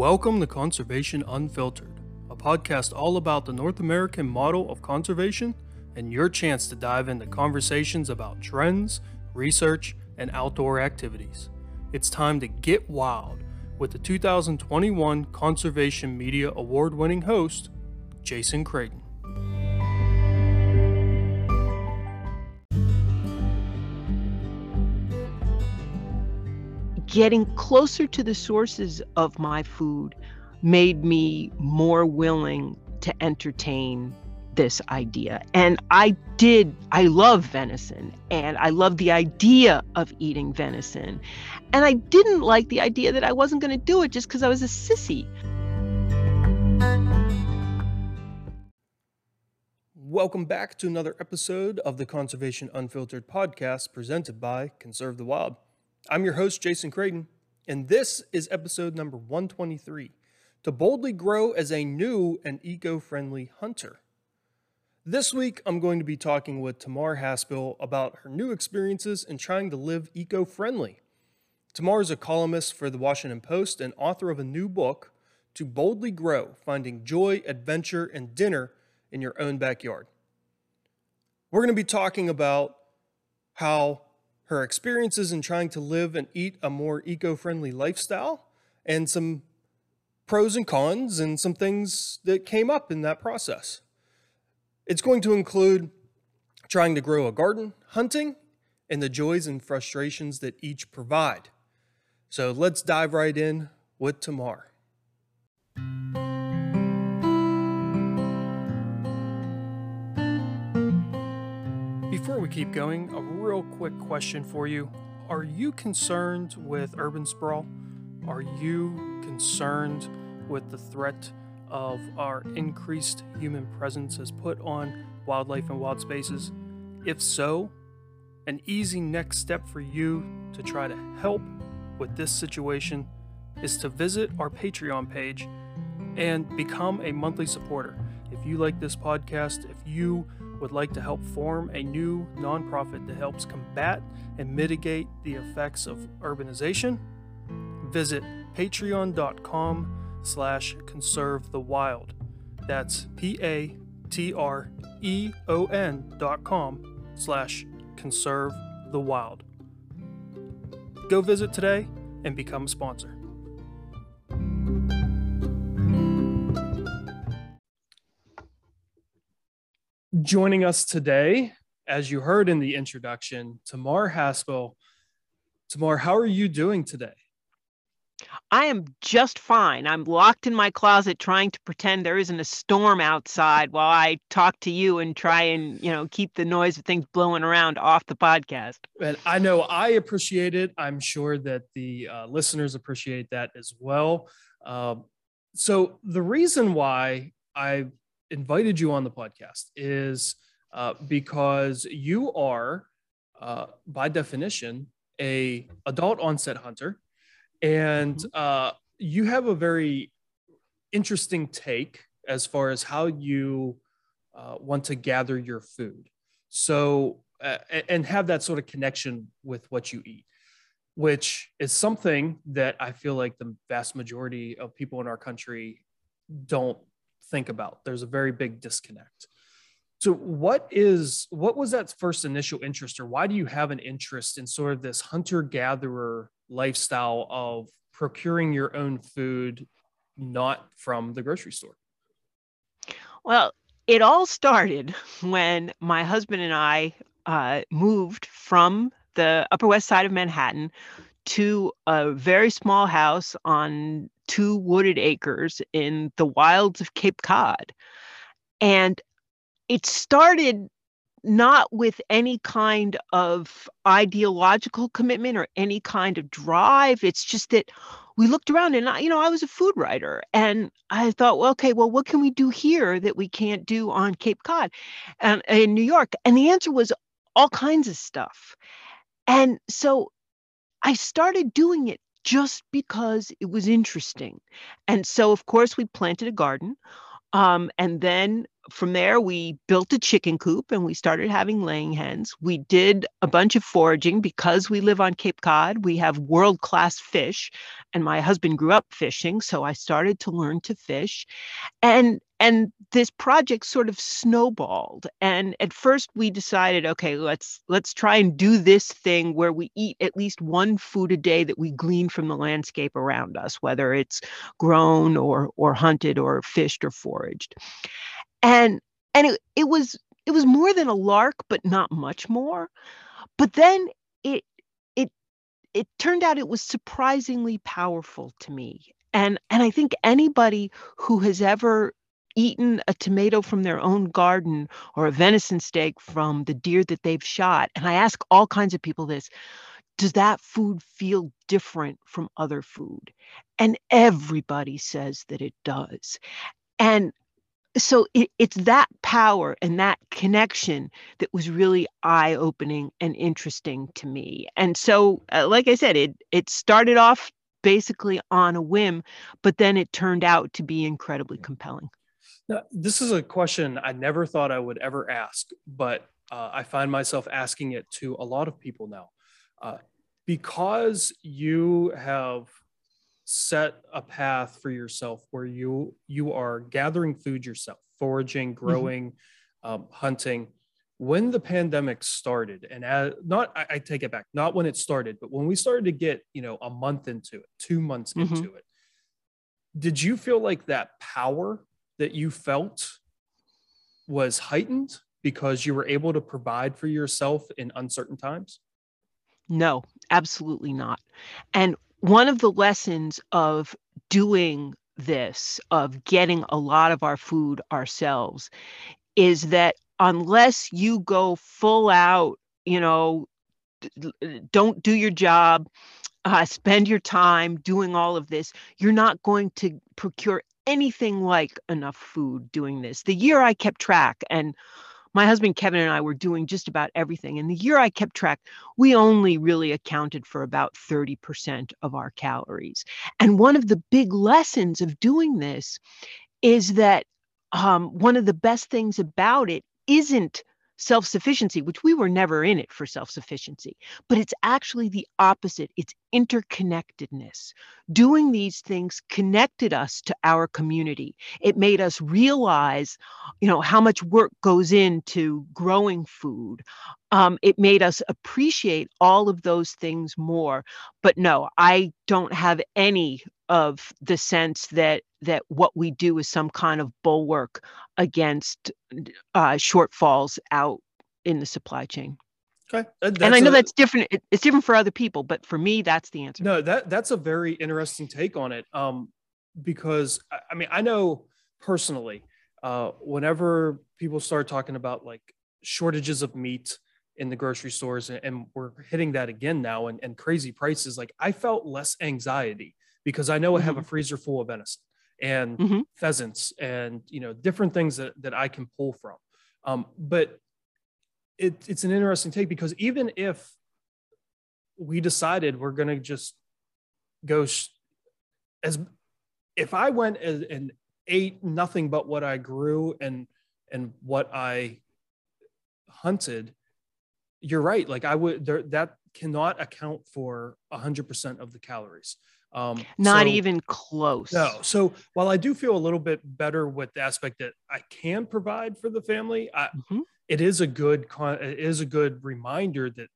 Welcome to Conservation Unfiltered, a podcast all about the North American model of conservation and your chance to dive into conversations about trends, research, and outdoor activities. It's time to get wild with the 2021 Conservation Media Award winning host, Jason Creighton. Getting closer to the sources of my food made me more willing to entertain this idea. And I did, I love venison and I love the idea of eating venison. And I didn't like the idea that I wasn't going to do it just because I was a sissy. Welcome back to another episode of the Conservation Unfiltered podcast presented by Conserve the Wild. I'm your host, Jason Creighton, and this is episode number 123 to boldly grow as a new and eco friendly hunter. This week, I'm going to be talking with Tamar Haspel about her new experiences in trying to live eco friendly. Tamar is a columnist for the Washington Post and author of a new book, To Boldly Grow Finding Joy, Adventure, and Dinner in Your Own Backyard. We're going to be talking about how her experiences in trying to live and eat a more eco friendly lifestyle, and some pros and cons, and some things that came up in that process. It's going to include trying to grow a garden, hunting, and the joys and frustrations that each provide. So let's dive right in with Tamar. Before we keep going, a real quick question for you. Are you concerned with urban sprawl? Are you concerned with the threat of our increased human presence has put on wildlife and wild spaces? If so, an easy next step for you to try to help with this situation is to visit our Patreon page and become a monthly supporter. If you like this podcast, if you would like to help form a new nonprofit that helps combat and mitigate the effects of urbanization, visit patreon.com slash conserve the wild. That's P-A-T-R-E-O-N dot com slash conserve the wild. Go visit today and become a sponsor. Joining us today, as you heard in the introduction, Tamar Haspel. Tamar, how are you doing today? I am just fine. I'm locked in my closet trying to pretend there isn't a storm outside while I talk to you and try and, you know, keep the noise of things blowing around off the podcast. And I know I appreciate it. I'm sure that the uh, listeners appreciate that as well. Um, so, the reason why I invited you on the podcast is uh, because you are, uh, by definition, a adult onset hunter, and mm-hmm. uh, you have a very interesting take as far as how you uh, want to gather your food. So, uh, and have that sort of connection with what you eat, which is something that I feel like the vast majority of people in our country don't think about. There's a very big disconnect. So what is what was that first initial interest or why do you have an interest in sort of this hunter gatherer lifestyle of procuring your own food not from the grocery store? Well, it all started when my husband and I uh, moved from the Upper West Side of Manhattan to a very small house on two wooded acres in the wilds of Cape Cod. And it started not with any kind of ideological commitment or any kind of drive. It's just that we looked around and I, you know, I was a food writer and I thought, well, okay, well, what can we do here that we can't do on Cape Cod and in New York? And the answer was all kinds of stuff. And so I started doing it just because it was interesting. And so, of course, we planted a garden. Um, and then from there, we built a chicken coop and we started having laying hens. We did a bunch of foraging because we live on Cape Cod. We have world class fish, and my husband grew up fishing, so I started to learn to fish. And and this project sort of snowballed. And at first, we decided, okay, let's let's try and do this thing where we eat at least one food a day that we glean from the landscape around us, whether it's grown or or hunted or fished or foraged and and it, it was it was more than a lark but not much more but then it it it turned out it was surprisingly powerful to me and and i think anybody who has ever eaten a tomato from their own garden or a venison steak from the deer that they've shot and i ask all kinds of people this does that food feel different from other food? And everybody says that it does. And so it, it's that power and that connection that was really eye-opening and interesting to me. And so uh, like i said it it started off basically on a whim but then it turned out to be incredibly compelling now, this is a question i never thought i would ever ask but uh, i find myself asking it to a lot of people now uh, because you have set a path for yourself where you you are gathering food yourself foraging mm-hmm. growing mm-hmm. um, hunting when the pandemic started and as, not I, I, take it back not when it started but when we started to get you know a month into it two months mm-hmm. into it did you feel like that power that you felt was heightened because you were able to provide for yourself in uncertain times? No absolutely not. And one of the lessons of doing this, of getting a lot of our food ourselves, is that unless you go full out, you know, don't do your job, uh, spend your time doing all of this, you're not going to procure anything like enough food doing this. The year I kept track, and my husband Kevin and I were doing just about everything. And the year I kept track, we only really accounted for about 30% of our calories. And one of the big lessons of doing this is that um, one of the best things about it isn't self sufficiency, which we were never in it for self sufficiency, but it's actually the opposite. It's interconnectedness. Doing these things connected us to our community. It made us realize, you know, how much work goes into growing food. Um, it made us appreciate all of those things more. But no, I don't have any of the sense that that what we do is some kind of bulwark against uh, shortfalls out in the supply chain. Okay, and I know a, that's different. it's different for other people, but for me, that's the answer. No, that that's a very interesting take on it. Um, because I mean, I know personally, uh, whenever people start talking about like shortages of meat in the grocery stores, and, and we're hitting that again now, and, and crazy prices, like I felt less anxiety because I know mm-hmm. I have a mm-hmm. freezer full of venison and mm-hmm. pheasants and you know different things that, that I can pull from. Um, but it, it's an interesting take because even if we decided we're going to just go sh- as if I went and, and ate nothing but what I grew and and what I hunted, you're right. Like I would there that cannot account for a hundred percent of the calories. Um, Not so, even close. No. So while I do feel a little bit better with the aspect that I can provide for the family, I, mm-hmm. it is a good it is a good reminder that,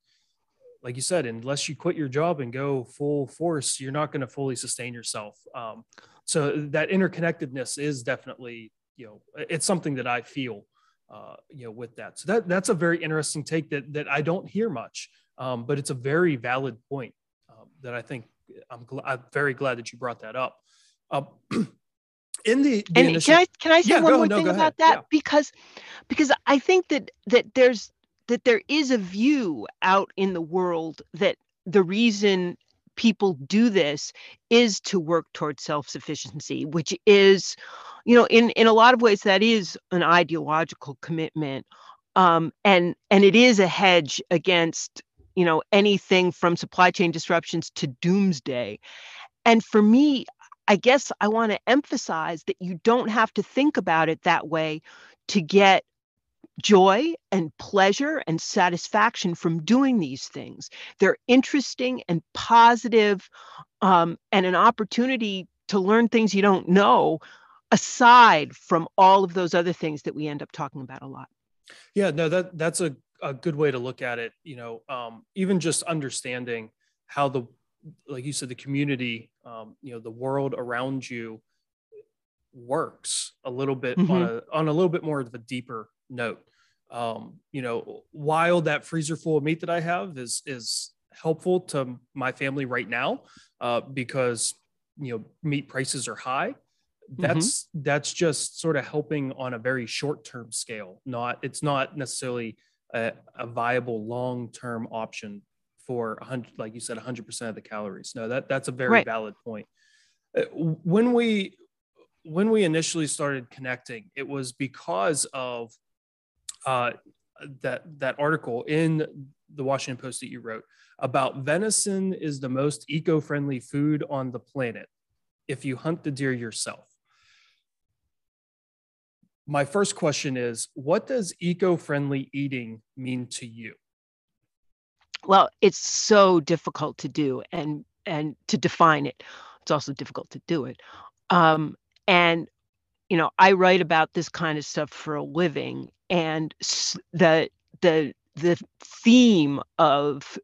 like you said, unless you quit your job and go full force, you're not going to fully sustain yourself. Um, so that interconnectedness is definitely you know it's something that I feel uh, you know with that. So that that's a very interesting take that that I don't hear much, um, but it's a very valid point um, that I think I'm, gl- I'm very glad that you brought that up. Um, in the, the and initial, can I can I say yeah, one more thing about that yeah. because because I think that that there's that there is a view out in the world that the reason people do this is to work towards self-sufficiency which is you know in in a lot of ways that is an ideological commitment um, and and it is a hedge against you know anything from supply chain disruptions to doomsday and for me I guess I want to emphasize that you don't have to think about it that way to get joy and pleasure and satisfaction from doing these things. They're interesting and positive, um, and an opportunity to learn things you don't know aside from all of those other things that we end up talking about a lot. Yeah, no, that that's a, a good way to look at it. You know, um, even just understanding how the, like you said, the community, um, you know, the world around you works a little bit mm-hmm. on a on a little bit more of a deeper note. Um, you know, while that freezer full of meat that I have is is helpful to my family right now, uh, because you know meat prices are high that's mm-hmm. that's just sort of helping on a very short term scale not it's not necessarily a, a viable long term option for 100 like you said 100% of the calories. No that that's a very right. valid point. Uh, when we when we initially started connecting it was because of uh, that that article in the washington post that you wrote about venison is the most eco-friendly food on the planet if you hunt the deer yourself my first question is what does eco-friendly eating mean to you? Well it's so difficult to do and and to define it. It's also difficult to do it. Um, and you know i write about this kind of stuff for a living and the the the theme of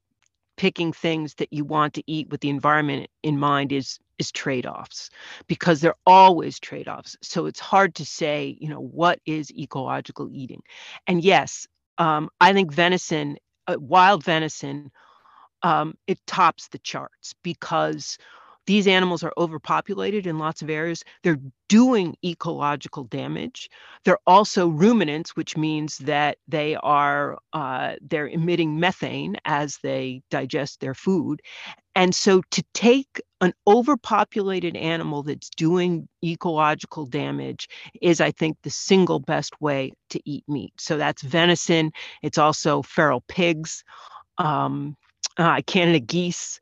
picking things that you want to eat with the environment in mind is is trade-offs because they're always trade-offs so it's hard to say you know what is ecological eating and yes um, i think venison uh, wild venison um, it tops the charts because these animals are overpopulated in lots of areas. They're doing ecological damage. They're also ruminants, which means that they are uh, they're emitting methane as they digest their food. And so to take an overpopulated animal that's doing ecological damage is, I think, the single best way to eat meat. So that's venison. It's also feral pigs, um, uh, Canada geese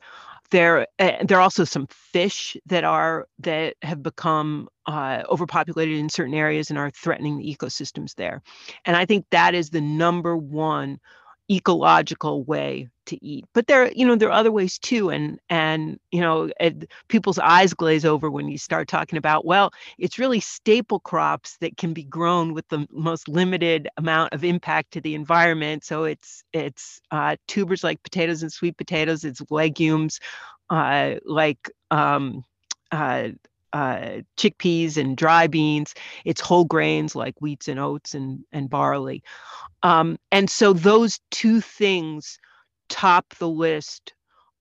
there uh, there are also some fish that are that have become uh, overpopulated in certain areas and are threatening the ecosystems there and i think that is the number one ecological way to eat but there you know there are other ways too and and you know people's eyes glaze over when you start talking about well it's really staple crops that can be grown with the most limited amount of impact to the environment. So it's it's uh, tubers like potatoes and sweet potatoes it's legumes uh, like um, uh, uh, chickpeas and dry beans. It's whole grains like wheats and oats and, and barley. Um, and so those two things top the list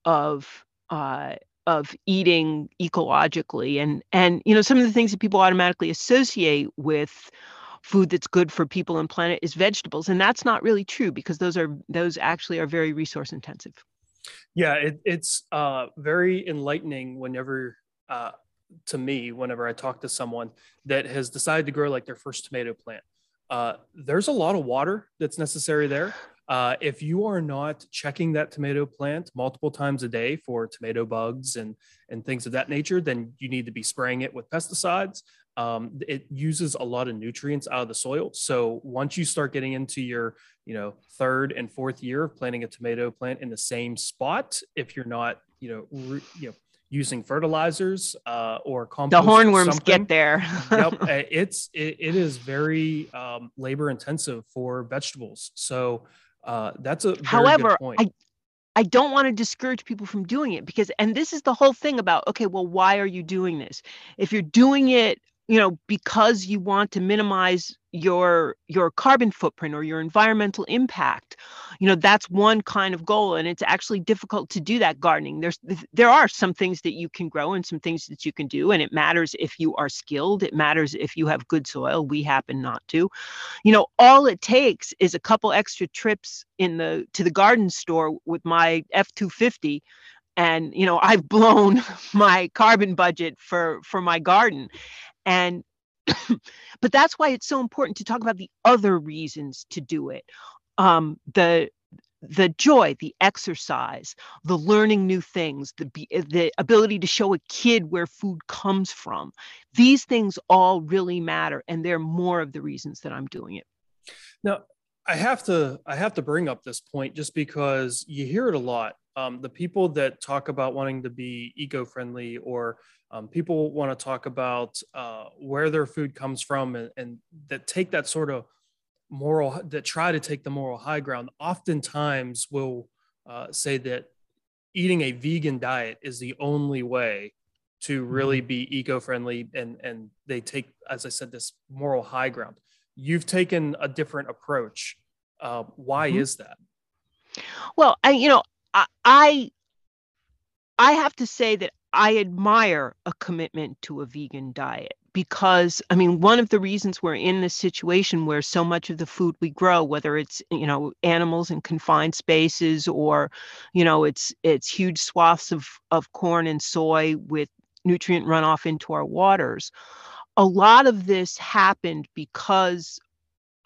of uh, of eating ecologically and and you know some of the things that people automatically associate with food that's good for people and planet is vegetables and that's not really true because those are those actually are very resource intensive yeah it, it's uh, very enlightening whenever uh, to me whenever I talk to someone that has decided to grow like their first tomato plant. Uh, there's a lot of water that's necessary there. Uh, if you are not checking that tomato plant multiple times a day for tomato bugs and and things of that nature, then you need to be spraying it with pesticides. Um, it uses a lot of nutrients out of the soil. So once you start getting into your, you know, third and fourth year of planting a tomato plant in the same spot, if you're not, you know, re, you know, using fertilizers uh, or compost. The hornworms get there. yep, it's it, it is very um, labor intensive for vegetables. So uh, that's a however. I, I don't want to discourage people from doing it because, and this is the whole thing about, okay, well, why are you doing this? If you're doing it you know because you want to minimize your your carbon footprint or your environmental impact you know that's one kind of goal and it's actually difficult to do that gardening. There's there are some things that you can grow and some things that you can do and it matters if you are skilled it matters if you have good soil we happen not to. You know all it takes is a couple extra trips in the to the garden store with my f250 and you know i've blown my carbon budget for for my garden and but that's why it's so important to talk about the other reasons to do it um, the the joy, the exercise, the learning new things, the the ability to show a kid where food comes from. These things all really matter and they're more of the reasons that I'm doing it. Now, I have to I have to bring up this point just because you hear it a lot. Um, the people that talk about wanting to be eco-friendly or um, people want to talk about uh, where their food comes from and, and that take that sort of moral that try to take the moral high ground oftentimes will uh, say that eating a vegan diet is the only way to really mm-hmm. be eco-friendly and and they take as i said this moral high ground you've taken a different approach uh, why mm-hmm. is that well I, you know I i have to say that i admire a commitment to a vegan diet because i mean one of the reasons we're in this situation where so much of the food we grow whether it's you know animals in confined spaces or you know it's it's huge swaths of of corn and soy with nutrient runoff into our waters a lot of this happened because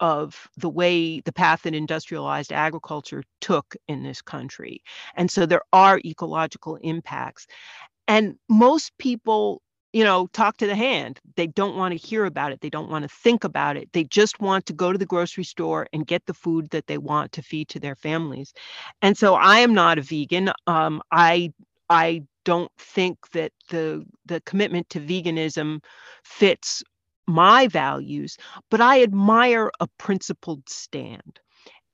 of the way the path that industrialized agriculture took in this country. And so there are ecological impacts. And most people you know, talk to the hand. They don't want to hear about it. They don't want to think about it. They just want to go to the grocery store and get the food that they want to feed to their families. And so I am not a vegan. Um, I I don't think that the the commitment to veganism fits my values, but I admire a principled stand.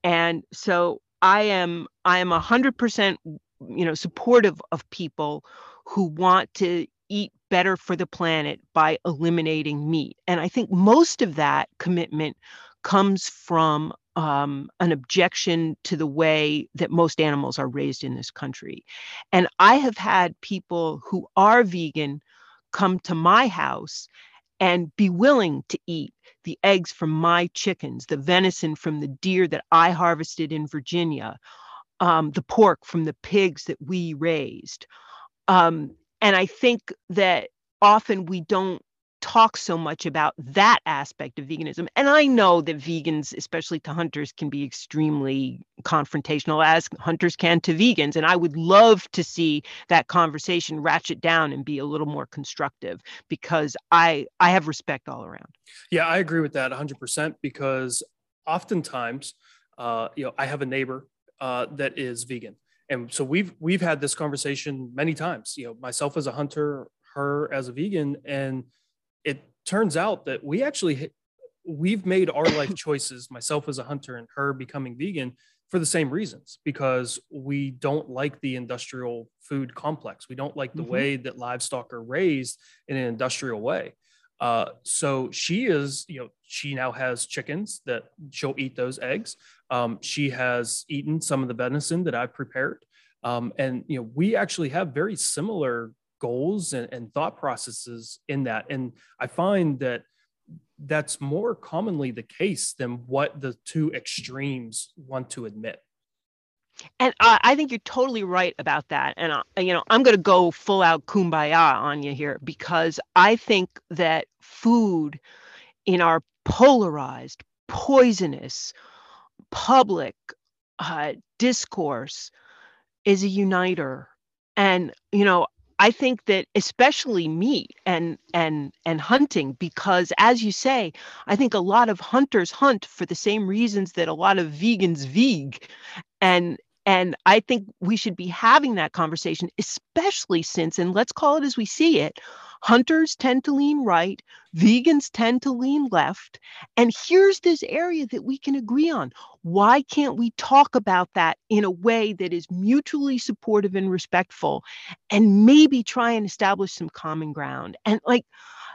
And so I am I am a hundred percent you know supportive of people who want to eat better for the planet by eliminating meat. And I think most of that commitment comes from um, an objection to the way that most animals are raised in this country. And I have had people who are vegan come to my house and be willing to eat the eggs from my chickens, the venison from the deer that I harvested in Virginia, um, the pork from the pigs that we raised. Um, and I think that often we don't talk so much about that aspect of veganism. And I know that vegans, especially to hunters, can be extremely confrontational, as hunters can to vegans. And I would love to see that conversation ratchet down and be a little more constructive because I I have respect all around. Yeah, I agree with that 100% because oftentimes, uh, you know, I have a neighbor uh, that is vegan and so we've we've had this conversation many times you know myself as a hunter her as a vegan and it turns out that we actually we've made our life choices myself as a hunter and her becoming vegan for the same reasons because we don't like the industrial food complex we don't like the mm-hmm. way that livestock are raised in an industrial way uh, so she is, you know, she now has chickens that she'll eat those eggs. Um, she has eaten some of the venison that I've prepared. Um, and, you know, we actually have very similar goals and, and thought processes in that. And I find that that's more commonly the case than what the two extremes want to admit. And I, I think you're totally right about that. And, uh, you know, I'm going to go full out kumbaya on you here because I think that food in our polarized, poisonous, public uh, discourse is a uniter. And, you know, I think that especially meat and and and hunting because as you say I think a lot of hunters hunt for the same reasons that a lot of vegans veg. And and I think we should be having that conversation, especially since, and let's call it as we see it, hunters tend to lean right, vegans tend to lean left. And here's this area that we can agree on. Why can't we talk about that in a way that is mutually supportive and respectful and maybe try and establish some common ground? And like,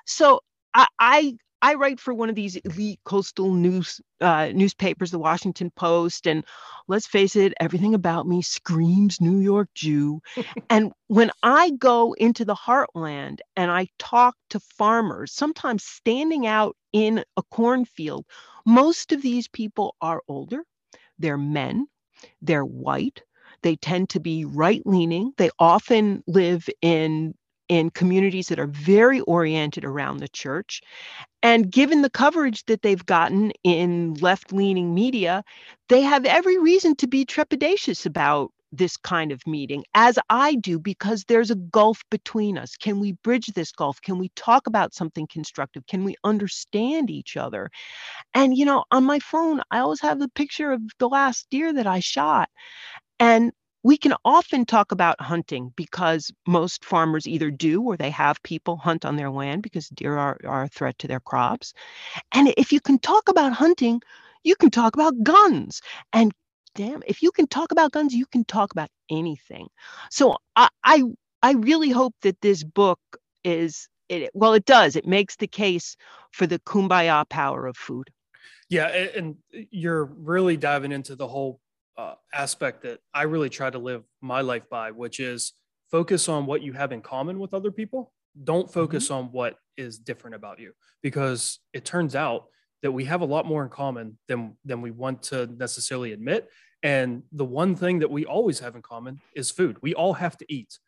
so I, I I write for one of these elite coastal news uh, newspapers, the Washington Post, and let's face it, everything about me screams New York Jew. and when I go into the heartland and I talk to farmers, sometimes standing out in a cornfield, most of these people are older, they're men, they're white, they tend to be right leaning, they often live in in communities that are very oriented around the church. And given the coverage that they've gotten in left leaning media, they have every reason to be trepidatious about this kind of meeting, as I do, because there's a gulf between us. Can we bridge this gulf? Can we talk about something constructive? Can we understand each other? And, you know, on my phone, I always have the picture of the last deer that I shot. And we can often talk about hunting because most farmers either do or they have people hunt on their land because deer are, are a threat to their crops. And if you can talk about hunting, you can talk about guns. And damn, if you can talk about guns, you can talk about anything. So I I, I really hope that this book is it well, it does. It makes the case for the kumbaya power of food. Yeah, and uh, you're really diving into the whole uh, aspect that I really try to live my life by, which is focus on what you have in common with other people. Don't focus mm-hmm. on what is different about you because it turns out that we have a lot more in common than than we want to necessarily admit. And the one thing that we always have in common is food. We all have to eat,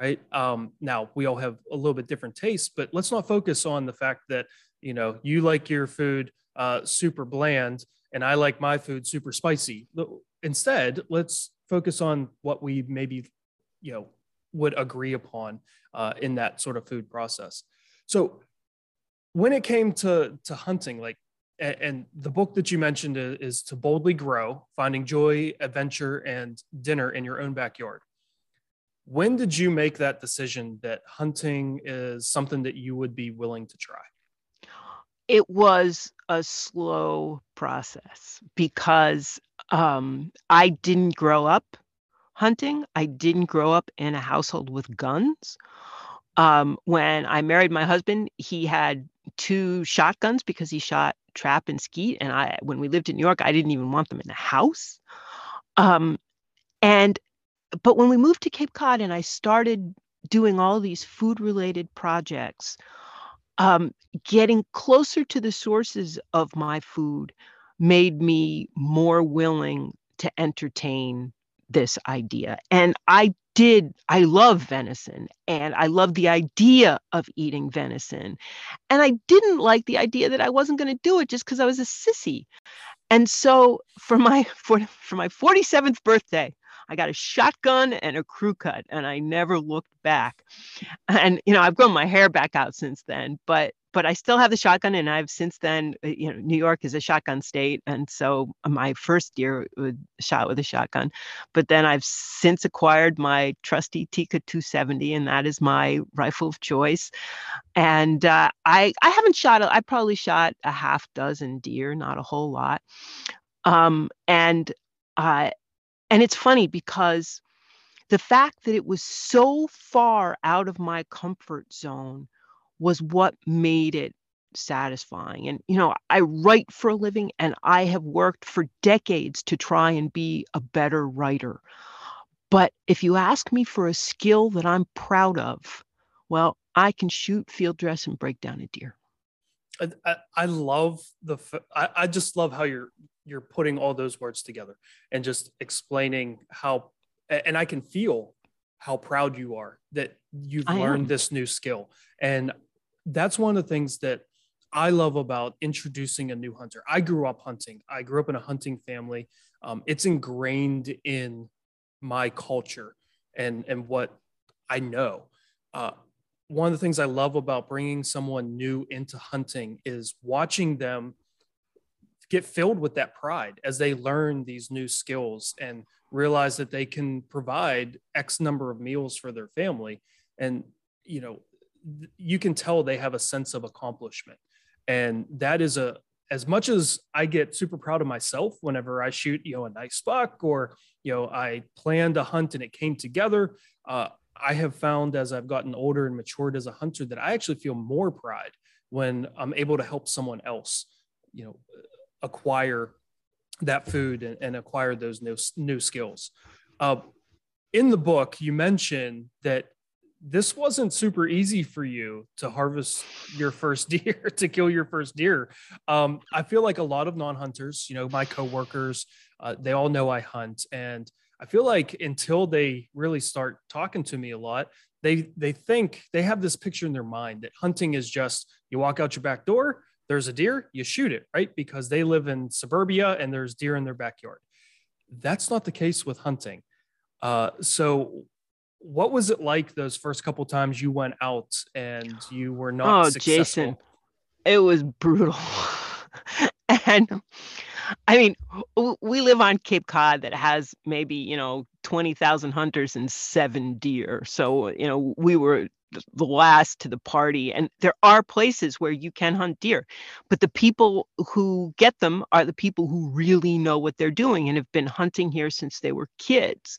right? Um, now we all have a little bit different tastes, but let's not focus on the fact that you know you like your food uh, super bland and I like my food super spicy instead, let's focus on what we maybe, you know, would agree upon uh, in that sort of food process. So when it came to to hunting, like and, and the book that you mentioned is, is to boldly grow, finding joy, adventure, and dinner in your own backyard. When did you make that decision that hunting is something that you would be willing to try? It was a slow process because um, I didn't grow up hunting. I didn't grow up in a household with guns. Um, when I married my husband, he had two shotguns because he shot trap and skeet. And I, when we lived in New York, I didn't even want them in the house. Um, and but when we moved to Cape Cod and I started doing all these food related projects, um, getting closer to the sources of my food made me more willing to entertain this idea. And I did, I love venison and I love the idea of eating venison. And I didn't like the idea that I wasn't going to do it just because I was a sissy. And so for my for, for my 47th birthday, I got a shotgun and a crew cut and I never looked back. And you know, I've grown my hair back out since then, but but I still have the shotgun, and I've since then, uh, you know, New York is a shotgun state, and so my first year was shot with a shotgun, but then I've since acquired my trusty Tikka 270, and that is my rifle of choice. And uh, I I haven't shot I probably shot a half dozen deer, not a whole lot. Um, and uh, and it's funny because the fact that it was so far out of my comfort zone was what made it satisfying. And, you know, I write for a living and I have worked for decades to try and be a better writer. But if you ask me for a skill that I'm proud of, well, I can shoot, field dress, and break down a deer. I, I love the I, I just love how you're you're putting all those words together and just explaining how and I can feel how proud you are that you've I learned am. this new skill. And that's one of the things that I love about introducing a new hunter. I grew up hunting. I grew up in a hunting family. Um, it's ingrained in my culture and and what I know. Uh, one of the things I love about bringing someone new into hunting is watching them get filled with that pride as they learn these new skills and realize that they can provide X number of meals for their family. And you know, you can tell they have a sense of accomplishment and that is a as much as i get super proud of myself whenever i shoot you know a nice buck or you know i planned a hunt and it came together uh, i have found as i've gotten older and matured as a hunter that i actually feel more pride when i'm able to help someone else you know acquire that food and, and acquire those new, new skills. Uh, in the book you mention that this wasn't super easy for you to harvest your first deer to kill your first deer. Um, i feel like a lot of non-hunters you know my coworkers uh, they all know i hunt. And I feel like until they really start talking to me a lot, they they think they have this picture in their mind that hunting is just you walk out your back door, there's a deer, you shoot it, right? Because they live in suburbia and there's deer in their backyard. That's not the case with hunting. Uh, so what was it like those first couple times you went out and you were not oh successful? jason it was brutal and i mean we live on cape cod that has maybe you know 20,000 hunters and seven deer. So you know we were the last to the party and there are places where you can hunt deer but the people who get them are the people who really know what they're doing and have been hunting here since they were kids.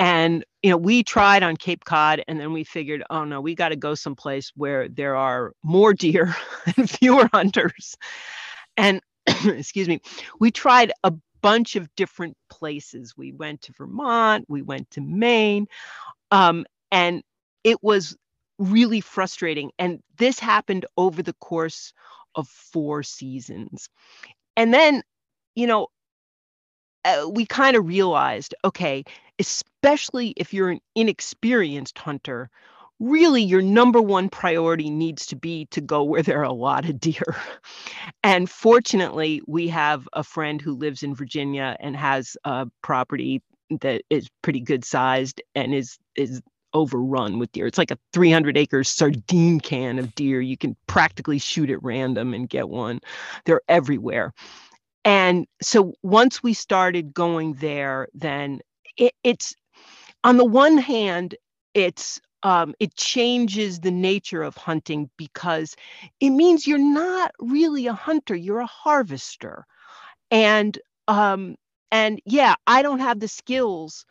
And you know we tried on cape cod and then we figured oh no we got to go someplace where there are more deer and fewer hunters. And excuse me. We tried a bunch of different places. We went to vermont we went to maine um, and it was really frustrating. And this happened over the course of four seasons. And then you know uh, we kind of realized okay especially if you're an inexperienced hunter, really your number one priority needs to be to go where there are a lot of deer. And fortunately, we have a friend who lives in Virginia and has a property that is pretty good sized and is is overrun with deer. It's like a 300 acre sardine can of deer. You can practically shoot at random and get one. They're everywhere. And so once we started going there, then it, it's on the one hand, it's um, it changes the nature of hunting because it means you're not really a hunter; you're a harvester, and um, and yeah, I don't have the skills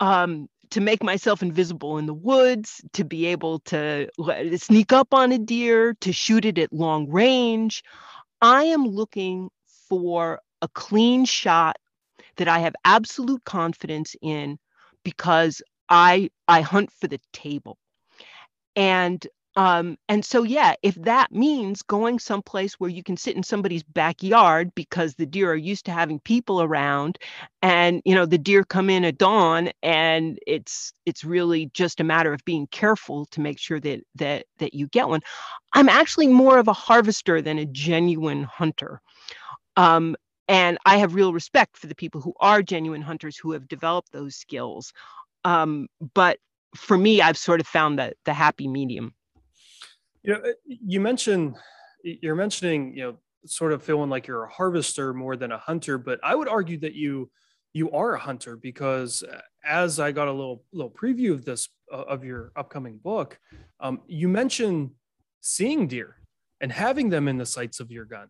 um, to make myself invisible in the woods, to be able to sneak up on a deer, to shoot it at long range. I am looking for a clean shot that I have absolute confidence in because I I hunt for the table. And um, and so yeah, if that means going someplace where you can sit in somebody's backyard because the deer are used to having people around, and you know the deer come in at dawn, and it's it's really just a matter of being careful to make sure that that that you get one. I'm actually more of a harvester than a genuine hunter. Um, and i have real respect for the people who are genuine hunters who have developed those skills um, but for me i've sort of found that the happy medium. You know uh, you mentioned you're mentioning you know sort of feeling like you're a harvester more than a hunter but i would argue that you you are a hunter because uh, as i got a little little preview of this uh, of your upcoming book um, you mentioned seeing deer and having them in the sights of your gun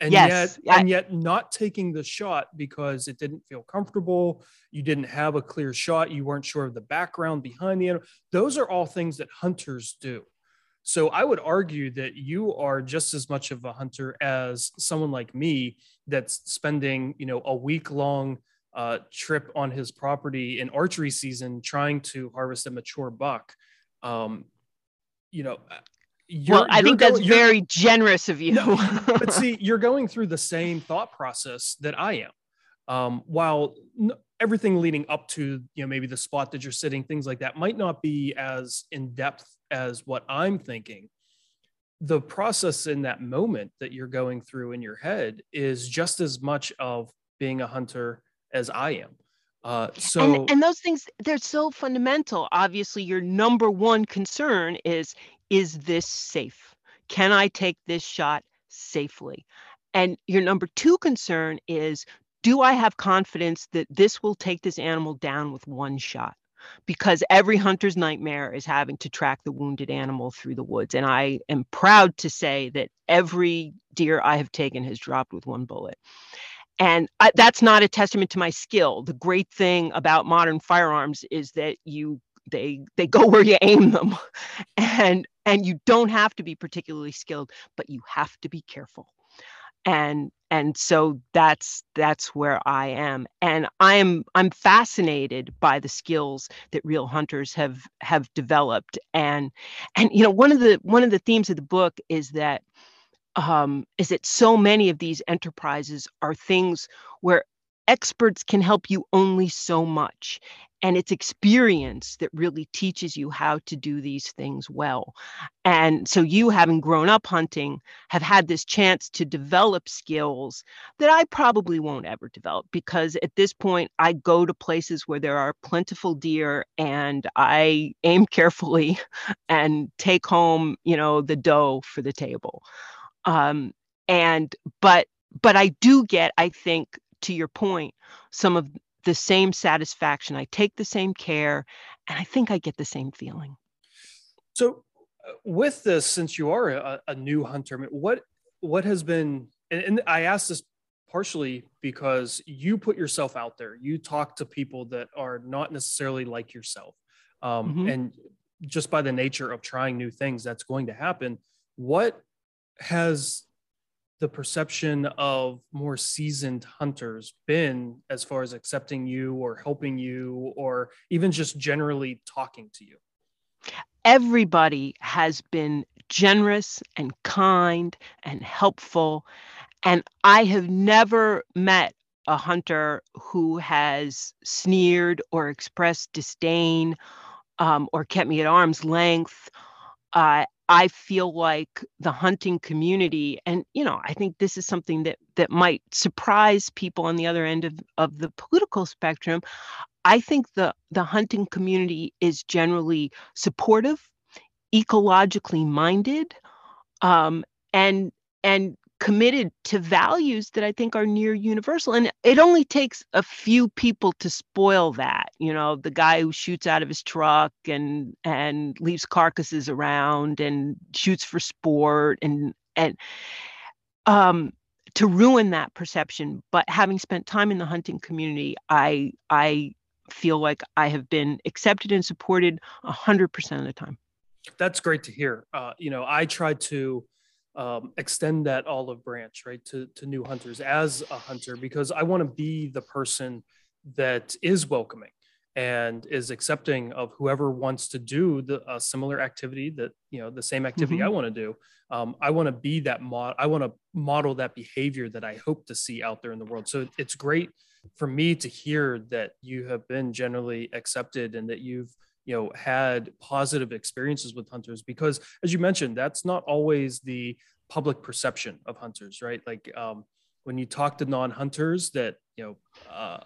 and yes. yet and yet not taking the shot because it didn't feel comfortable. You didn't have a clear shot. You weren't sure of the background behind the animal those are all things that hunters do. So i would argue that you are just as much of a hunter as someone like me that's spending you know a week long uh, trip on his property in archery season trying to harvest a mature buck. Um, you know well, I think that's very generous of you. no, but see, you're going through the same thought process that I am. Um, while everything leading up to you know maybe the spot that you're sitting, things like that might not be as in depth as what I'm thinking. The process in that moment that you're going through in your head is just as much of being a hunter as I am. Uh, so and, and those things they're so fundamental. Obviously, your number one concern is is this safe? Can I take this shot safely? And your number two concern is do I have confidence that this will take this animal down with one shot? Because every hunter's nightmare is having to track the wounded animal through the woods. And I am proud to say that every deer I have taken has dropped with one bullet. And I, that's not a testament to my skill. The great thing about modern firearms is that you they they go where you aim them and and you don't have to be particularly skilled but you have to be careful. And and so that's that's where i am. And i am i'm fascinated by the skills that real hunters have have developed. And and you know one of the one of the themes of the book is that um is that so many of these enterprises are things where experts can help you only so much and it's experience that really teaches you how to do these things well. And so you having grown up hunting have had this chance to develop skills that i probably won't ever develop because at this point i go to places where there are plentiful deer and i aim carefully and take home you know the doe for the table. Um, and but but i do get i think to your point some of the same satisfaction. I take the same care, and I think I get the same feeling. So, uh, with this, since you are a, a new hunter, what what has been? And, and I ask this partially because you put yourself out there. You talk to people that are not necessarily like yourself, um, mm-hmm. and just by the nature of trying new things, that's going to happen. What has the perception of more seasoned hunters been as far as accepting you or helping you or even just generally talking to you? Everybody has been generous and kind and helpful. And I have never met a hunter who has sneered or expressed disdain um, or kept me at arm's length. Uh, I feel like the hunting community, and you know, I think this is something that that might surprise people on the other end of, of the political spectrum. I think the the hunting community is generally supportive, ecologically minded, um, and and committed to values that I think are near universal. And it only takes a few people to spoil that. You know, the guy who shoots out of his truck and and leaves carcasses around and shoots for sport and and um to ruin that perception. But having spent time in the hunting community, I I feel like I have been accepted and supported hundred percent of the time. That's great to hear. Uh, you know, I try to um, extend that olive branch right to, to new hunters as a hunter because i want to be the person that is welcoming and is accepting of whoever wants to do the a similar activity that you know the same activity mm-hmm. i want to do um, i want to be that mod i want to model that behavior that i hope to see out there in the world so it's great for me to hear that you have been generally accepted and that you've you know had positive experiences with hunters because as you mentioned that's not always the public perception of hunters right like um, when you talk to non-hunters that you know uh,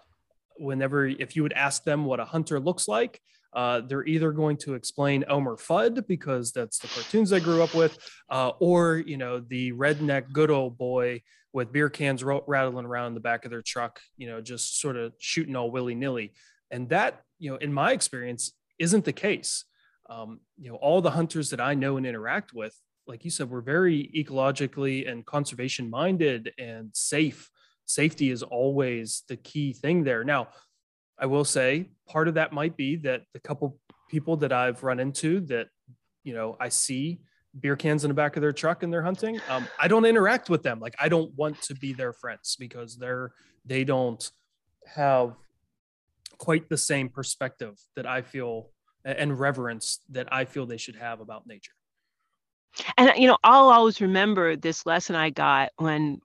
whenever if you would ask them what a hunter looks like uh, they're either going to explain Elmer Fudd because that's the cartoons I grew up with, uh, or you know the redneck good old boy with beer cans ro- rattling around in the back of their truck, you know, just sort of shooting all willy nilly. And that, you know, in my experience, isn't the case. Um, you know, all the hunters that I know and interact with, like you said, we're very ecologically and conservation minded and safe. Safety is always the key thing there. Now, I will say part of that might be that the couple people that I've run into that, you know, I see beer cans in the back of their truck and they're hunting. Um, I don't interact with them. Like I don't want to be their friends because they're they don't have quite the same perspective that I feel and reverence that I feel they should have about nature. And you know, I'll always remember this lesson I got when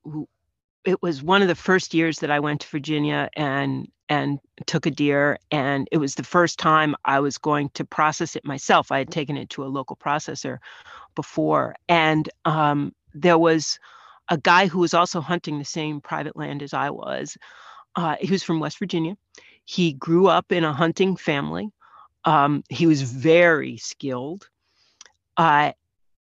it was one of the first years that I went to Virginia and and took a deer and it was the first time I was going to process it myself. I had taken it to a local processor before and um, there was a guy who was also hunting the same private land as I was. Uh, he was from West Virginia he grew up in a hunting family. Um, he was very skilled. Uh,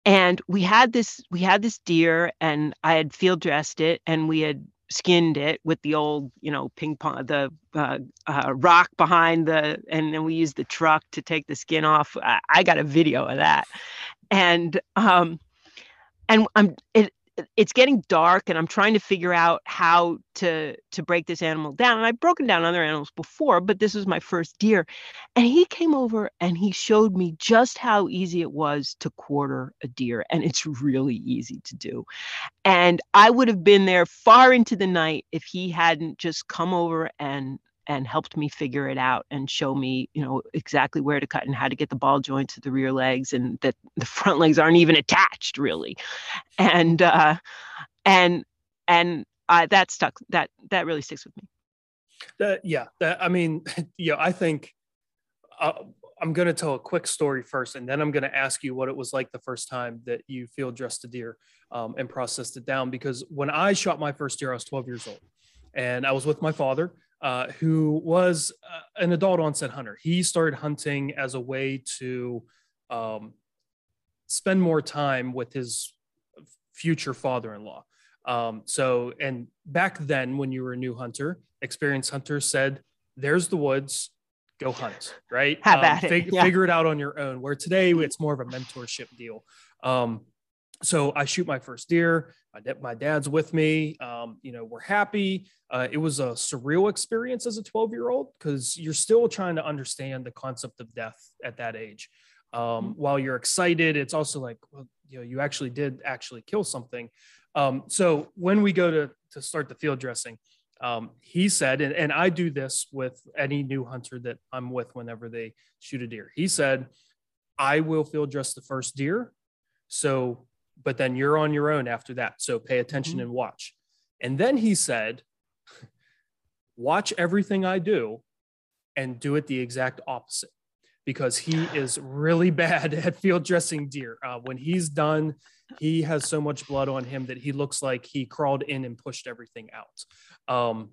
and we had this we had this deer and I had field dressed it and we had skinned it with the old you know ping pong the uh, uh, rock behind the and then we used the truck to take the skin off I, I got a video of that and um and I'm it it's getting dark and i'm trying to figure out how to to break this animal down and i've broken down other animals before but this was my first deer and he came over and he showed me just how easy it was to quarter a deer and it's really easy to do and i would have been there far into the night if he hadn't just come over and and helped me figure it out and show me, you know, exactly where to cut and how to get the ball joint to the rear legs and that the front legs aren't even attached really. And uh and and uh, that stuck that that really sticks with me. Yeah, that, I mean, yeah, I think uh, I'm going to tell a quick story first, and then I'm going to ask you what it was like the first time that you field dressed a deer um, and processed it down. Because when I shot my first deer, I was 12 years old, and I was with my father, uh, who was uh, an adult onset hunter. He started hunting as a way to um, spend more time with his future father-in-law. Um, so, and back then, when you were a new hunter, experienced hunters said, "There's the woods." go hunt, right? Have um, at it. Yeah. Figure it out on your own. Where today it's more of a mentorship deal. Um, so I shoot my first deer. My, my dad's with me. Um, you know, we're happy. Uh, it was a surreal experience as a 12 year old because you're still trying to understand the concept of death at that age. Um, mm-hmm. while you're excited, it's also like, well, you know, you actually did actually kill something. Um, so when we go to to start the field dressing, um, he said, and, and I do this with any new hunter that I'm with whenever they shoot a deer. He said, I will field dress the first deer. So, but then you're on your own after that. So pay attention mm-hmm. and watch. And then he said, watch everything I do and do it the exact opposite because he is really bad at field dressing deer. Uh, when he's done, he has so much blood on him that he looks like he crawled in and pushed everything out. Um,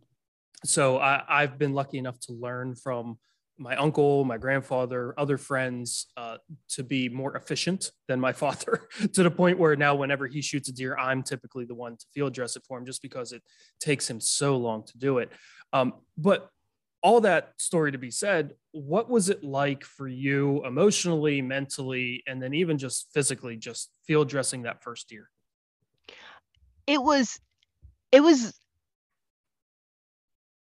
so I, have been lucky enough to learn from my uncle, my grandfather, other friends uh, to be more efficient than my father to the point where now whenever he shoots a deer, I'm typically the one to field dress it for him just because it takes him so long to do it. Um, but all that story to be said, what was it like for you emotionally, mentally, and then even just physically, just field dressing that first deer? It was, it was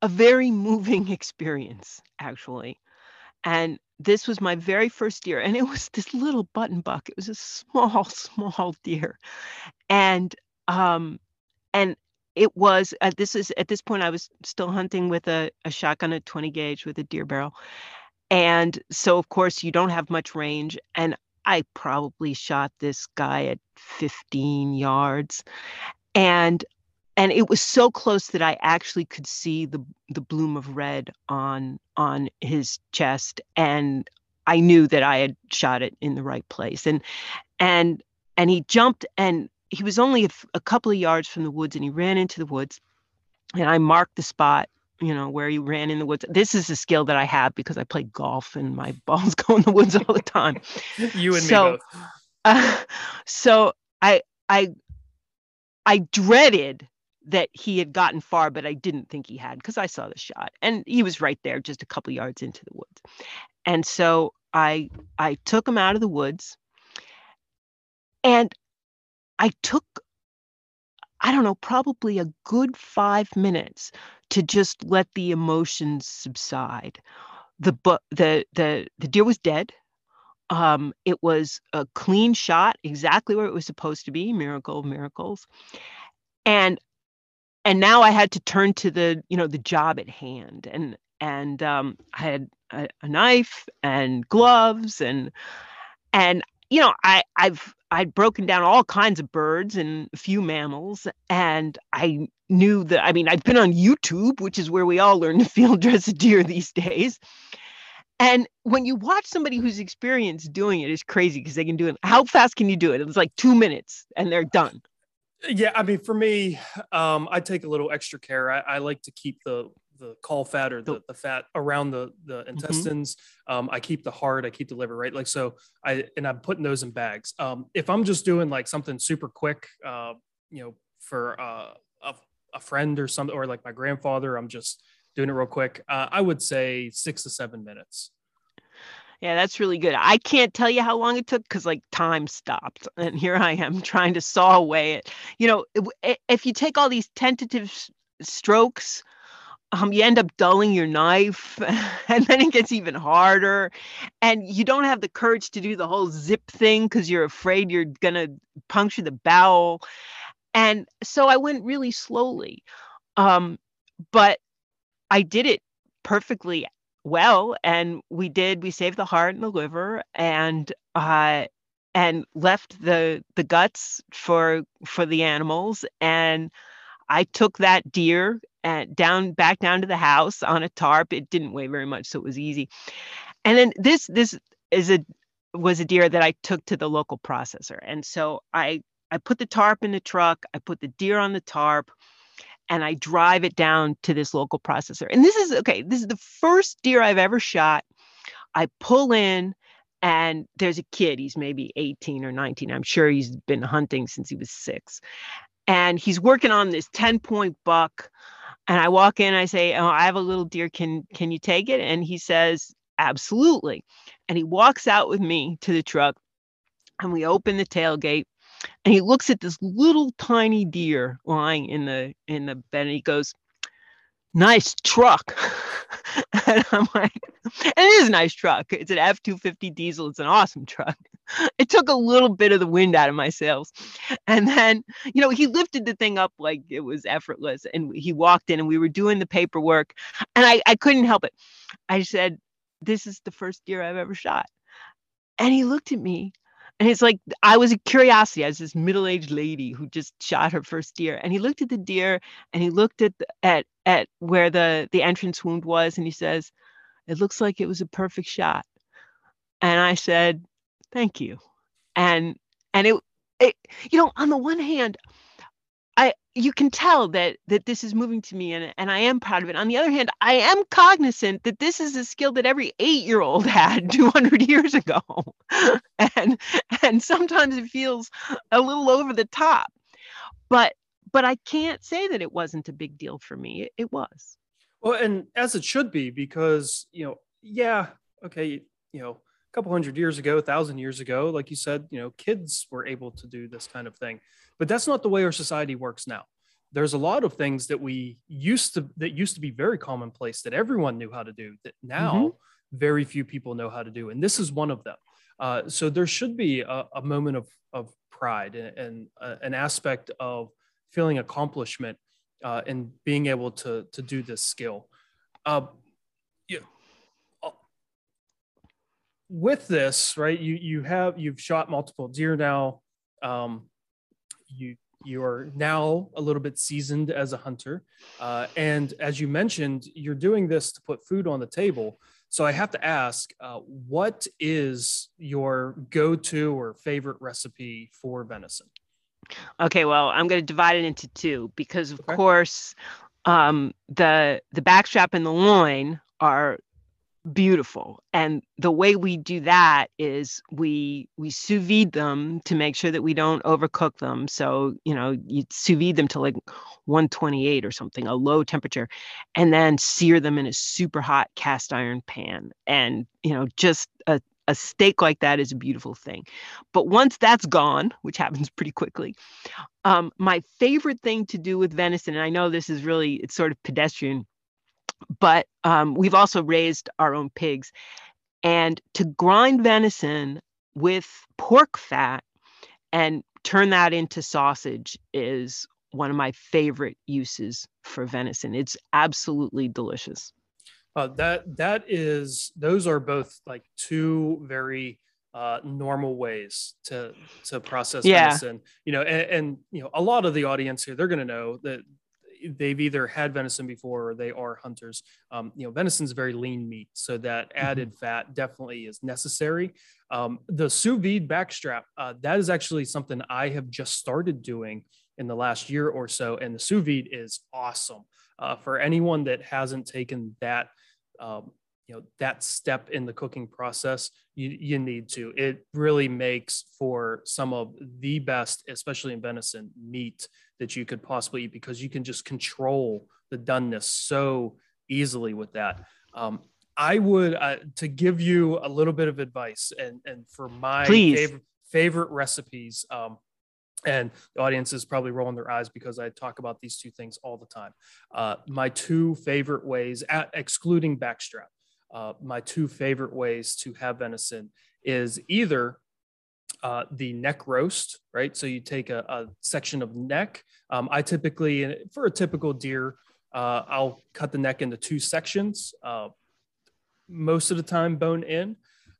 a very moving experience, actually. And this was my very first deer, and it was this little button buck. It was a small, small deer, and um, and it was at this is at this point I was still hunting with a, a shotgun at 20 gauge with a deer barrel, and so of course you don't have much range, and I probably shot this guy at 15 yards, and and it was so close that I actually could see the the bloom of red on on his chest and I knew that I had shot it in the right place and and and he jumped and he was only a, a couple of yards from the woods and he ran into the woods and I marked the spot you know where he ran in the woods. This is a skill that I have because I play golf and my balls go in the woods all the time. You and so, me both. uh, so I I I dreaded that he had gotten far, but I didn't think he had because I saw the shot and he was right there, just a couple yards into the woods. And so I I took him out of the woods and I took I don't know, probably a good five minutes to just let the emotions subside. The bu- the the the deer was dead. Um, it was a clean shot, exactly where it was supposed to be. Miracle miracles. And and now I had to turn to the you know the job at hand and and um, I had a, a, knife and gloves and and you know I I've I'd broken down all kinds of birds and a few mammals and I knew that I mean I've been on YouTube which is where we all learn to field dress a deer these days and when you watch somebody who's experienced doing it, it's crazy because they can do it. How fast can you do it? It's like two minutes and they're done. Yeah, I mean, for me, um, I take a little extra care. I, I like to keep the the caul fat or the, the fat around the the mm-hmm. intestines. Mm-hmm. Um, I keep the heart, I keep the liver, right? Like so, I and I'm putting those in bags. Um, if I'm just doing like something super quick, uh, you know, for uh, a a friend or something, or like my grandfather, I'm just doing it real quick. Uh, I would say six to seven minutes. Yeah, that's really good. I can't tell you how long it took because like time stopped, and here I am trying to saw away it. You know, if you take all these tentative strokes, um, you end up dulling your knife, and then it gets even harder, and you don't have the courage to do the whole zip thing because you're afraid you're gonna puncture the bowel, and so I went really slowly, um, but I did it perfectly well and we did we saved the heart and the liver and uh and left the the guts for for the animals and i took that deer and down back down to the house on a tarp. It didn't weigh very much, so it was easy. And then this this is a was a deer that I took to the local processor. And so I I put the tarp in the truck, I put the deer on the tarp, and I drive it down to this local processor. And this is okay, this is the first deer I've ever shot. I pull in and there's a kid, he's maybe 18 or 19. I'm sure he's been hunting since he was 6. And he's working on this 10 point buck and I walk in, I say, "Oh, I have a little deer. Can can you take it?" And he says, "Absolutely." And he walks out with me to the truck, and we open the tailgate, and he looks at this little tiny deer lying in the in the bed, and he goes, "Nice truck." and I'm like, and it is a nice truck. It's an F two fifty diesel. It's an awesome truck. It took a little bit of the wind out of my sails, and then you know he lifted the thing up like it was effortless, and he walked in, and we were doing the paperwork, and I I couldn't help it. I said, "This is the first deer I've ever shot," and he looked at me, and it's like I was a curiosity. I was this middle-aged lady who just shot her first deer. And he looked at the deer and he looked at the, at at where the the entrance wound was, and he says, "It looks like it was a perfect shot." And I said, "Thank you." And and it it you know on the one hand, I you can tell that that this is moving to me and, and I am proud of it. On the other hand, I am cognizant that this is a skill that every eight-year-old had 200 years ago. and and sometimes it feels a little over the top. But but I can't say that it wasn't a big deal for me. It, it was. Well, and as it should be, because you know, yeah, okay, you know, couple hundred years ago, a thousand years ago, like you said, you know, kids were able to do this kind of thing. But that's not the way our society works now. There's a lot of things that we used to that used to be very commonplace that everyone knew how to do that now mm-hmm. very few people know how to do and this is one of them. Uh, so there should be a, a moment of, of pride and, and uh, an aspect of feeling accomplishment uh, and being able to to do this skill. Uh, yeah, with this right you you have you've shot multiple deer now. Um, you you are now a little bit seasoned as a hunter. Uh, and as you mentioned you're doing this to put food on the table. So i have to ask uh, what is your go-to or favorite recipe for venison? Okay well i'm going to divide it into two because of okay. course um, the the backstrap and the loin are beautiful and the way we do that is we we sous vide them to make sure that we don't overcook them so you know you sous vide them to like 128 or something a low temperature and then sear them in a super hot cast iron pan and you know just a a steak like that is a beautiful thing. But once that's gone, which happens pretty quickly, um, my favorite thing to do with venison, and I know this is really, it's sort of pedestrian, but um, we've also raised our own pigs. And to grind venison with pork fat and turn that into sausage is one of my favorite uses for venison. It's absolutely delicious. Uh, that that is those are both like two very uh, normal ways to to process yeah. venison. You know, and, and you know a lot of the audience here they're going to know that they've either had venison before or they are hunters. Um, you know, venison is very lean meat, so that mm-hmm. added mm-hmm. fat definitely is necessary. Um, the sous vide backstrap, uh, that is actually something I have just started doing in the last year or so, and the sous vide is awesome. Uh, for anyone that hasn't taken that um, you know that step in the cooking process you, you need to it really makes for some of the best especially in venison meat that you could possibly eat because you can just control the doneness so easily with that um, i would uh, to give you a little bit of advice and and for my favorite, favorite recipes um, and the audience is probably rolling their eyes because I talk about these two things all the time. Uh, my two favorite ways, at, excluding backstrap, uh, my two favorite ways to have venison is either uh, the neck roast, right? So you take a, a section of neck. Um, I typically, for a typical deer, uh, I'll cut the neck into two sections, uh, most of the time bone in.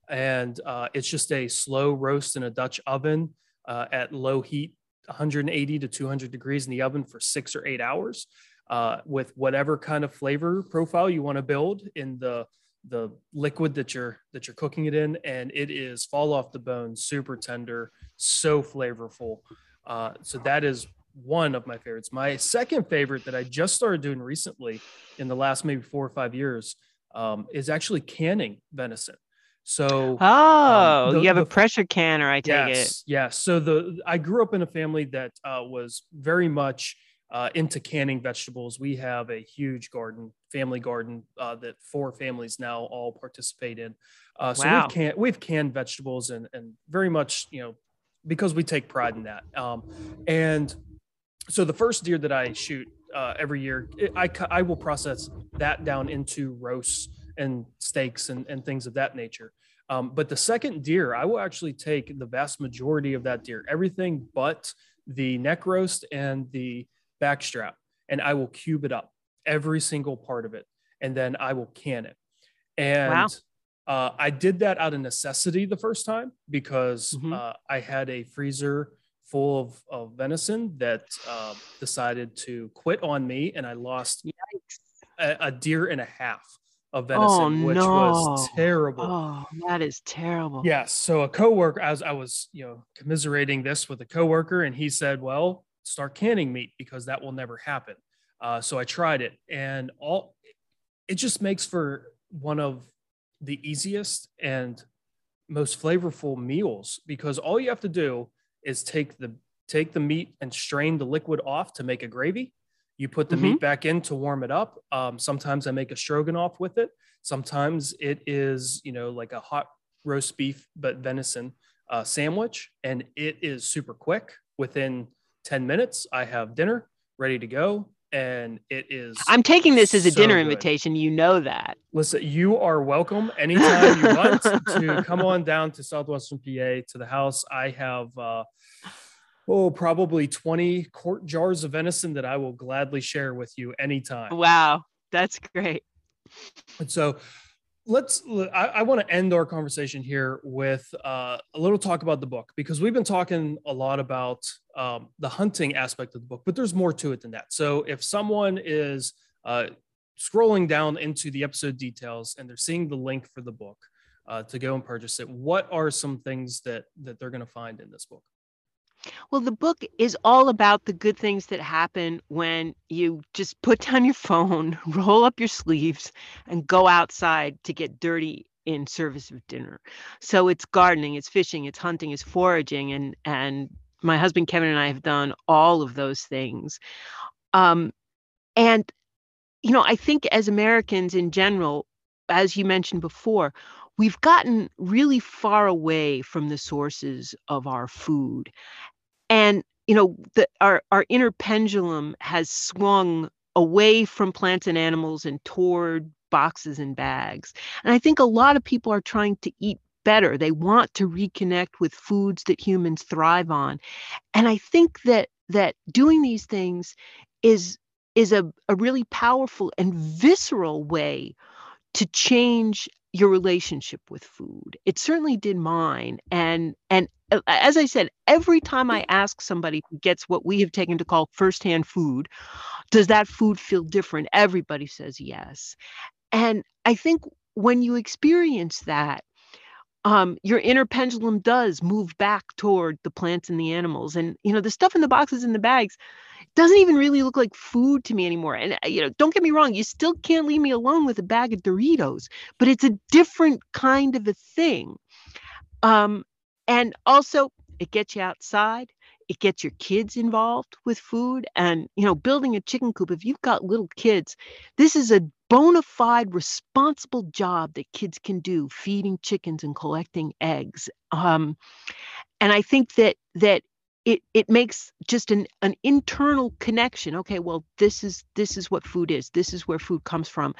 And uh, it's just a slow roast in a Dutch oven uh, at low heat, 180 to 200 degrees in the oven for six or eight hours. uh, with whatever kind of flavor profile you want to build in the the liquid that you're that you're cooking it in and it is fall off the bone super tender so flavorful. Uh, so that is one of my favorites. My second favorite that i just started doing recently in the last maybe four or five years um, is actually canning venison. So oh um, the, you have the, a pressure canner i take yes, it. Yes Yeah. so the i grew up in a family that uh, was very much uh, into canning vegetables. We have a huge garden, family garden uh, that four families now all participate in. Uh, so wow. we've, can, we've canned vegetables and, and very much, you know, because we take pride in that. Um, and so the first deer that I shoot uh, every year, it, I, I will process that down into roasts and steaks and, and things of that nature. Um, but the second deer, I will actually take the vast majority of that deer, everything but the neck roast and the backstrap and I will cube it up, every single part of it, and then I will can it. And wow. uh, I did that out of necessity the first time because mm-hmm. uh, I had a freezer full of, of venison that uh, decided to quit on me, and I lost a, a, deer and a half of venison, oh, which no. was terrible. Oh, that is terrible. Yes. So a coworker, as I was, you know, commiserating this with a coworker, and he said, "Well, start canning meat because that will never happen. Uh, so I tried it, and all it just makes for one of the easiest and most flavorful meals because all you have to do is take the take the meat and strain the liquid off to make a gravy. You put the mm-hmm. meat back in to warm it up. Um, sometimes I make a stroganoff with it. Sometimes it is you know like a hot roast beef but venison uh, sandwich, and it is super quick within 10 minutes, I have dinner ready to go. And it is. I'm taking this as a so dinner good. invitation. You know that. Listen, you are welcome anytime you want to come on down to Southwestern PA to the house. I have, uh, oh, probably 20 quart jars of venison that I will gladly share with you anytime. Wow. That's great. And so let's i, I want to end our conversation here with uh, a little talk about the book because we've been talking a lot about um, the hunting aspect of the book but there's more to it than that. So if someone is uh, scrolling down into the episode details and they're seeing the link for the book uh, to go and purchase it what are some things that that they're going to find in this book well, the book is all about the good things that happen when you just put down your phone, roll up your sleeves, and go outside to get dirty in service of dinner. So it's gardening, it's fishing, it's hunting, it's foraging, and and my husband Kevin and I have done all of those things. Um, and you know, I think as Americans in general, as you mentioned before, we've gotten really far away from the sources of our food and you know the, our our inner pendulum has swung away from plants and animals and toward boxes and bags. And i think a lot of people are trying to eat better. They want to reconnect with foods that humans thrive on. And i think that that doing these things is is a, a really powerful and visceral way to change your relationship with food. It certainly did mine. And and uh, as I said, every time I ask somebody who gets what we have taken to call firsthand food, does that food feel different? Everybody says yes. And I think when you experience that, um, your inner pendulum does move back toward the plants and the animals. And you know, the stuff in the boxes and the bags, doesn't even really look like food to me anymore. And uh, you know, don't get me wrong, you still can't leave me alone with a bag of Doritos, but it's a different kind of a thing. Um, and also, it gets you outside. It gets your kids involved with food, and you know, building a chicken coop. If you've got little kids, this is a bona fide responsible job that kids can do feeding chickens and collecting eggs um, and i think that that it it makes just an an internal connection. Okay well this is this is what food is. This is where food comes from.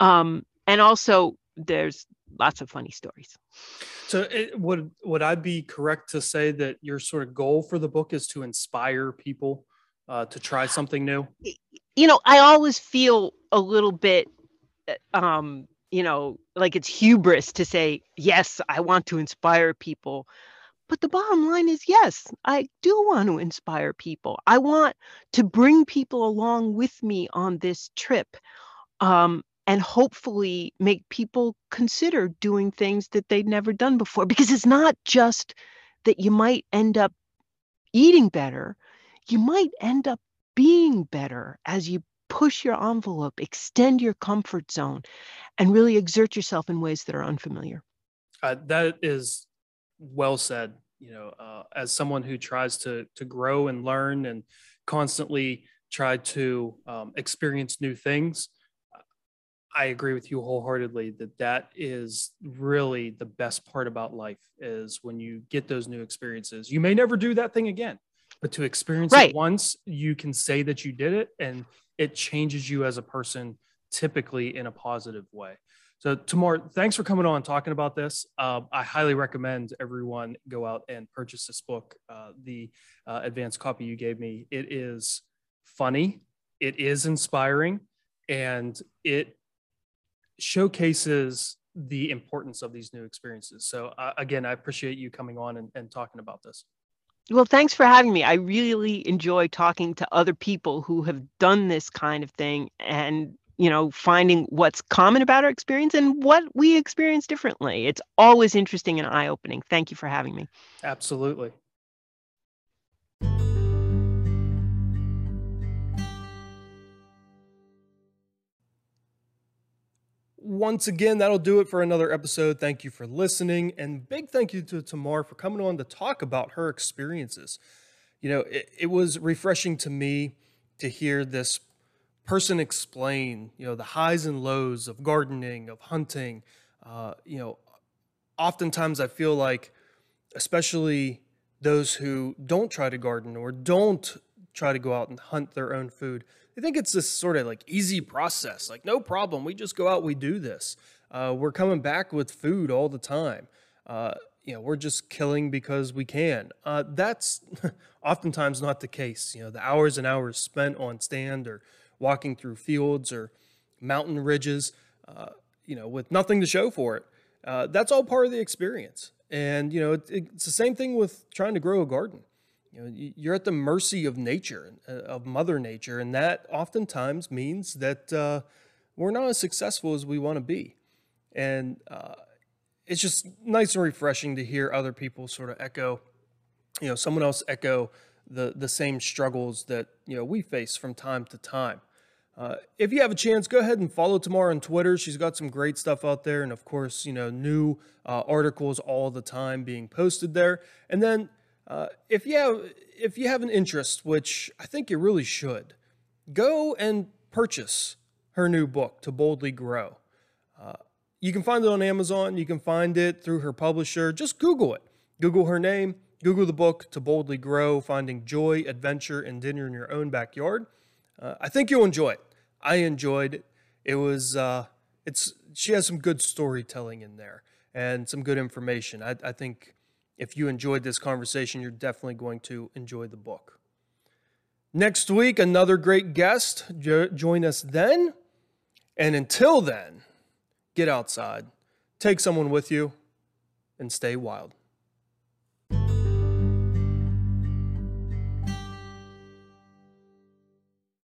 Um and also there's lots of funny stories. So it, would would i be correct to say that your sort of goal for the book is to inspire people uh, to try something new? You know i always feel a little bit uh, um you know like it's hubris to say yes i want to inspire people But the bottom line is yes, I do want to inspire people. I want to bring people along with me on this trip um, and hopefully make people consider doing things that they'd never done before because it's not just that you might end up eating better, you might end up being better as you push your envelope, extend your comfort zone, and really exert yourself in ways that are unfamiliar. Uh, that is well said. You know, uh, as someone who tries to to grow and learn and constantly try to um, experience new things, I agree with you wholeheartedly that that is really the best part about life is when you get those new experiences. You may never do that thing again, but to experience right. it once, you can say that you did it and it changes you as a person, typically in a positive way. So, Tamar, thanks for coming on talking about this. Uh, I highly recommend everyone go out and purchase this book, uh, the uh, advanced copy you gave me. It is funny, it is inspiring, and it showcases the importance of these new experiences. So, uh, again, I appreciate you coming on and, and talking about this. Well, thanks for having me. I really enjoy talking to other people who have done this kind of thing and, you know, finding what's common about our experience and what we experience differently. It's always interesting and eye opening. Thank you for having me. Absolutely. once again, that'll do it for another episode. Thank you for listening. And big thank you to Tamar for coming on to talk about her experiences. You know, it, it was refreshing to me to hear this person explain, you know, the highs and lows of gardening, of hunting. Uh, you know, oftentimes I feel like, especially those who don't try to garden or don't try to go out and hunt their own food, they think it's this sort of like easy process. Like, no problem. We just go out, we do this. Uh, we're coming back with food all the time. Uh, you know, we're just killing because we can. Uh, that's oftentimes not the case. You know, the hours and hours spent on stand or walking through fields or mountain ridges, uh, you know, with nothing to show for it. Uh, that's all part of the experience. And, you know, it, it's the same thing with trying to grow a garden. You know, you're at the mercy of nature, uh, of Mother Nature, and that oftentimes means that uh, we're not as successful as we want to be. And uh, it's just nice and refreshing to hear other people sort of echo, you know, someone else echo the the same struggles that you know we face from time to time. Uh, if you have a chance, go ahead and follow Tamar on Twitter. She's got some great stuff out there, and of course, you know, new uh, articles all the time being posted there. And then uh, if you have if you have an interest, which I think you really should, go and purchase her new book, To Boldly Grow. Uh, you can find it on Amazon. You can find it through her publisher. Just Google it. Google her name. Google the book, To Boldly Grow: Finding Joy, Adventure, and Dinner in Your Own Backyard. Uh, I think you'll enjoy it. I enjoyed it. It was. Uh, it's. She has some good storytelling in there and some good information. I, I think if you enjoyed this conversation, you're definitely going to enjoy the book. Next week, another great guest. Jo- join us then. And until then, get outside, take someone with you, and stay wild.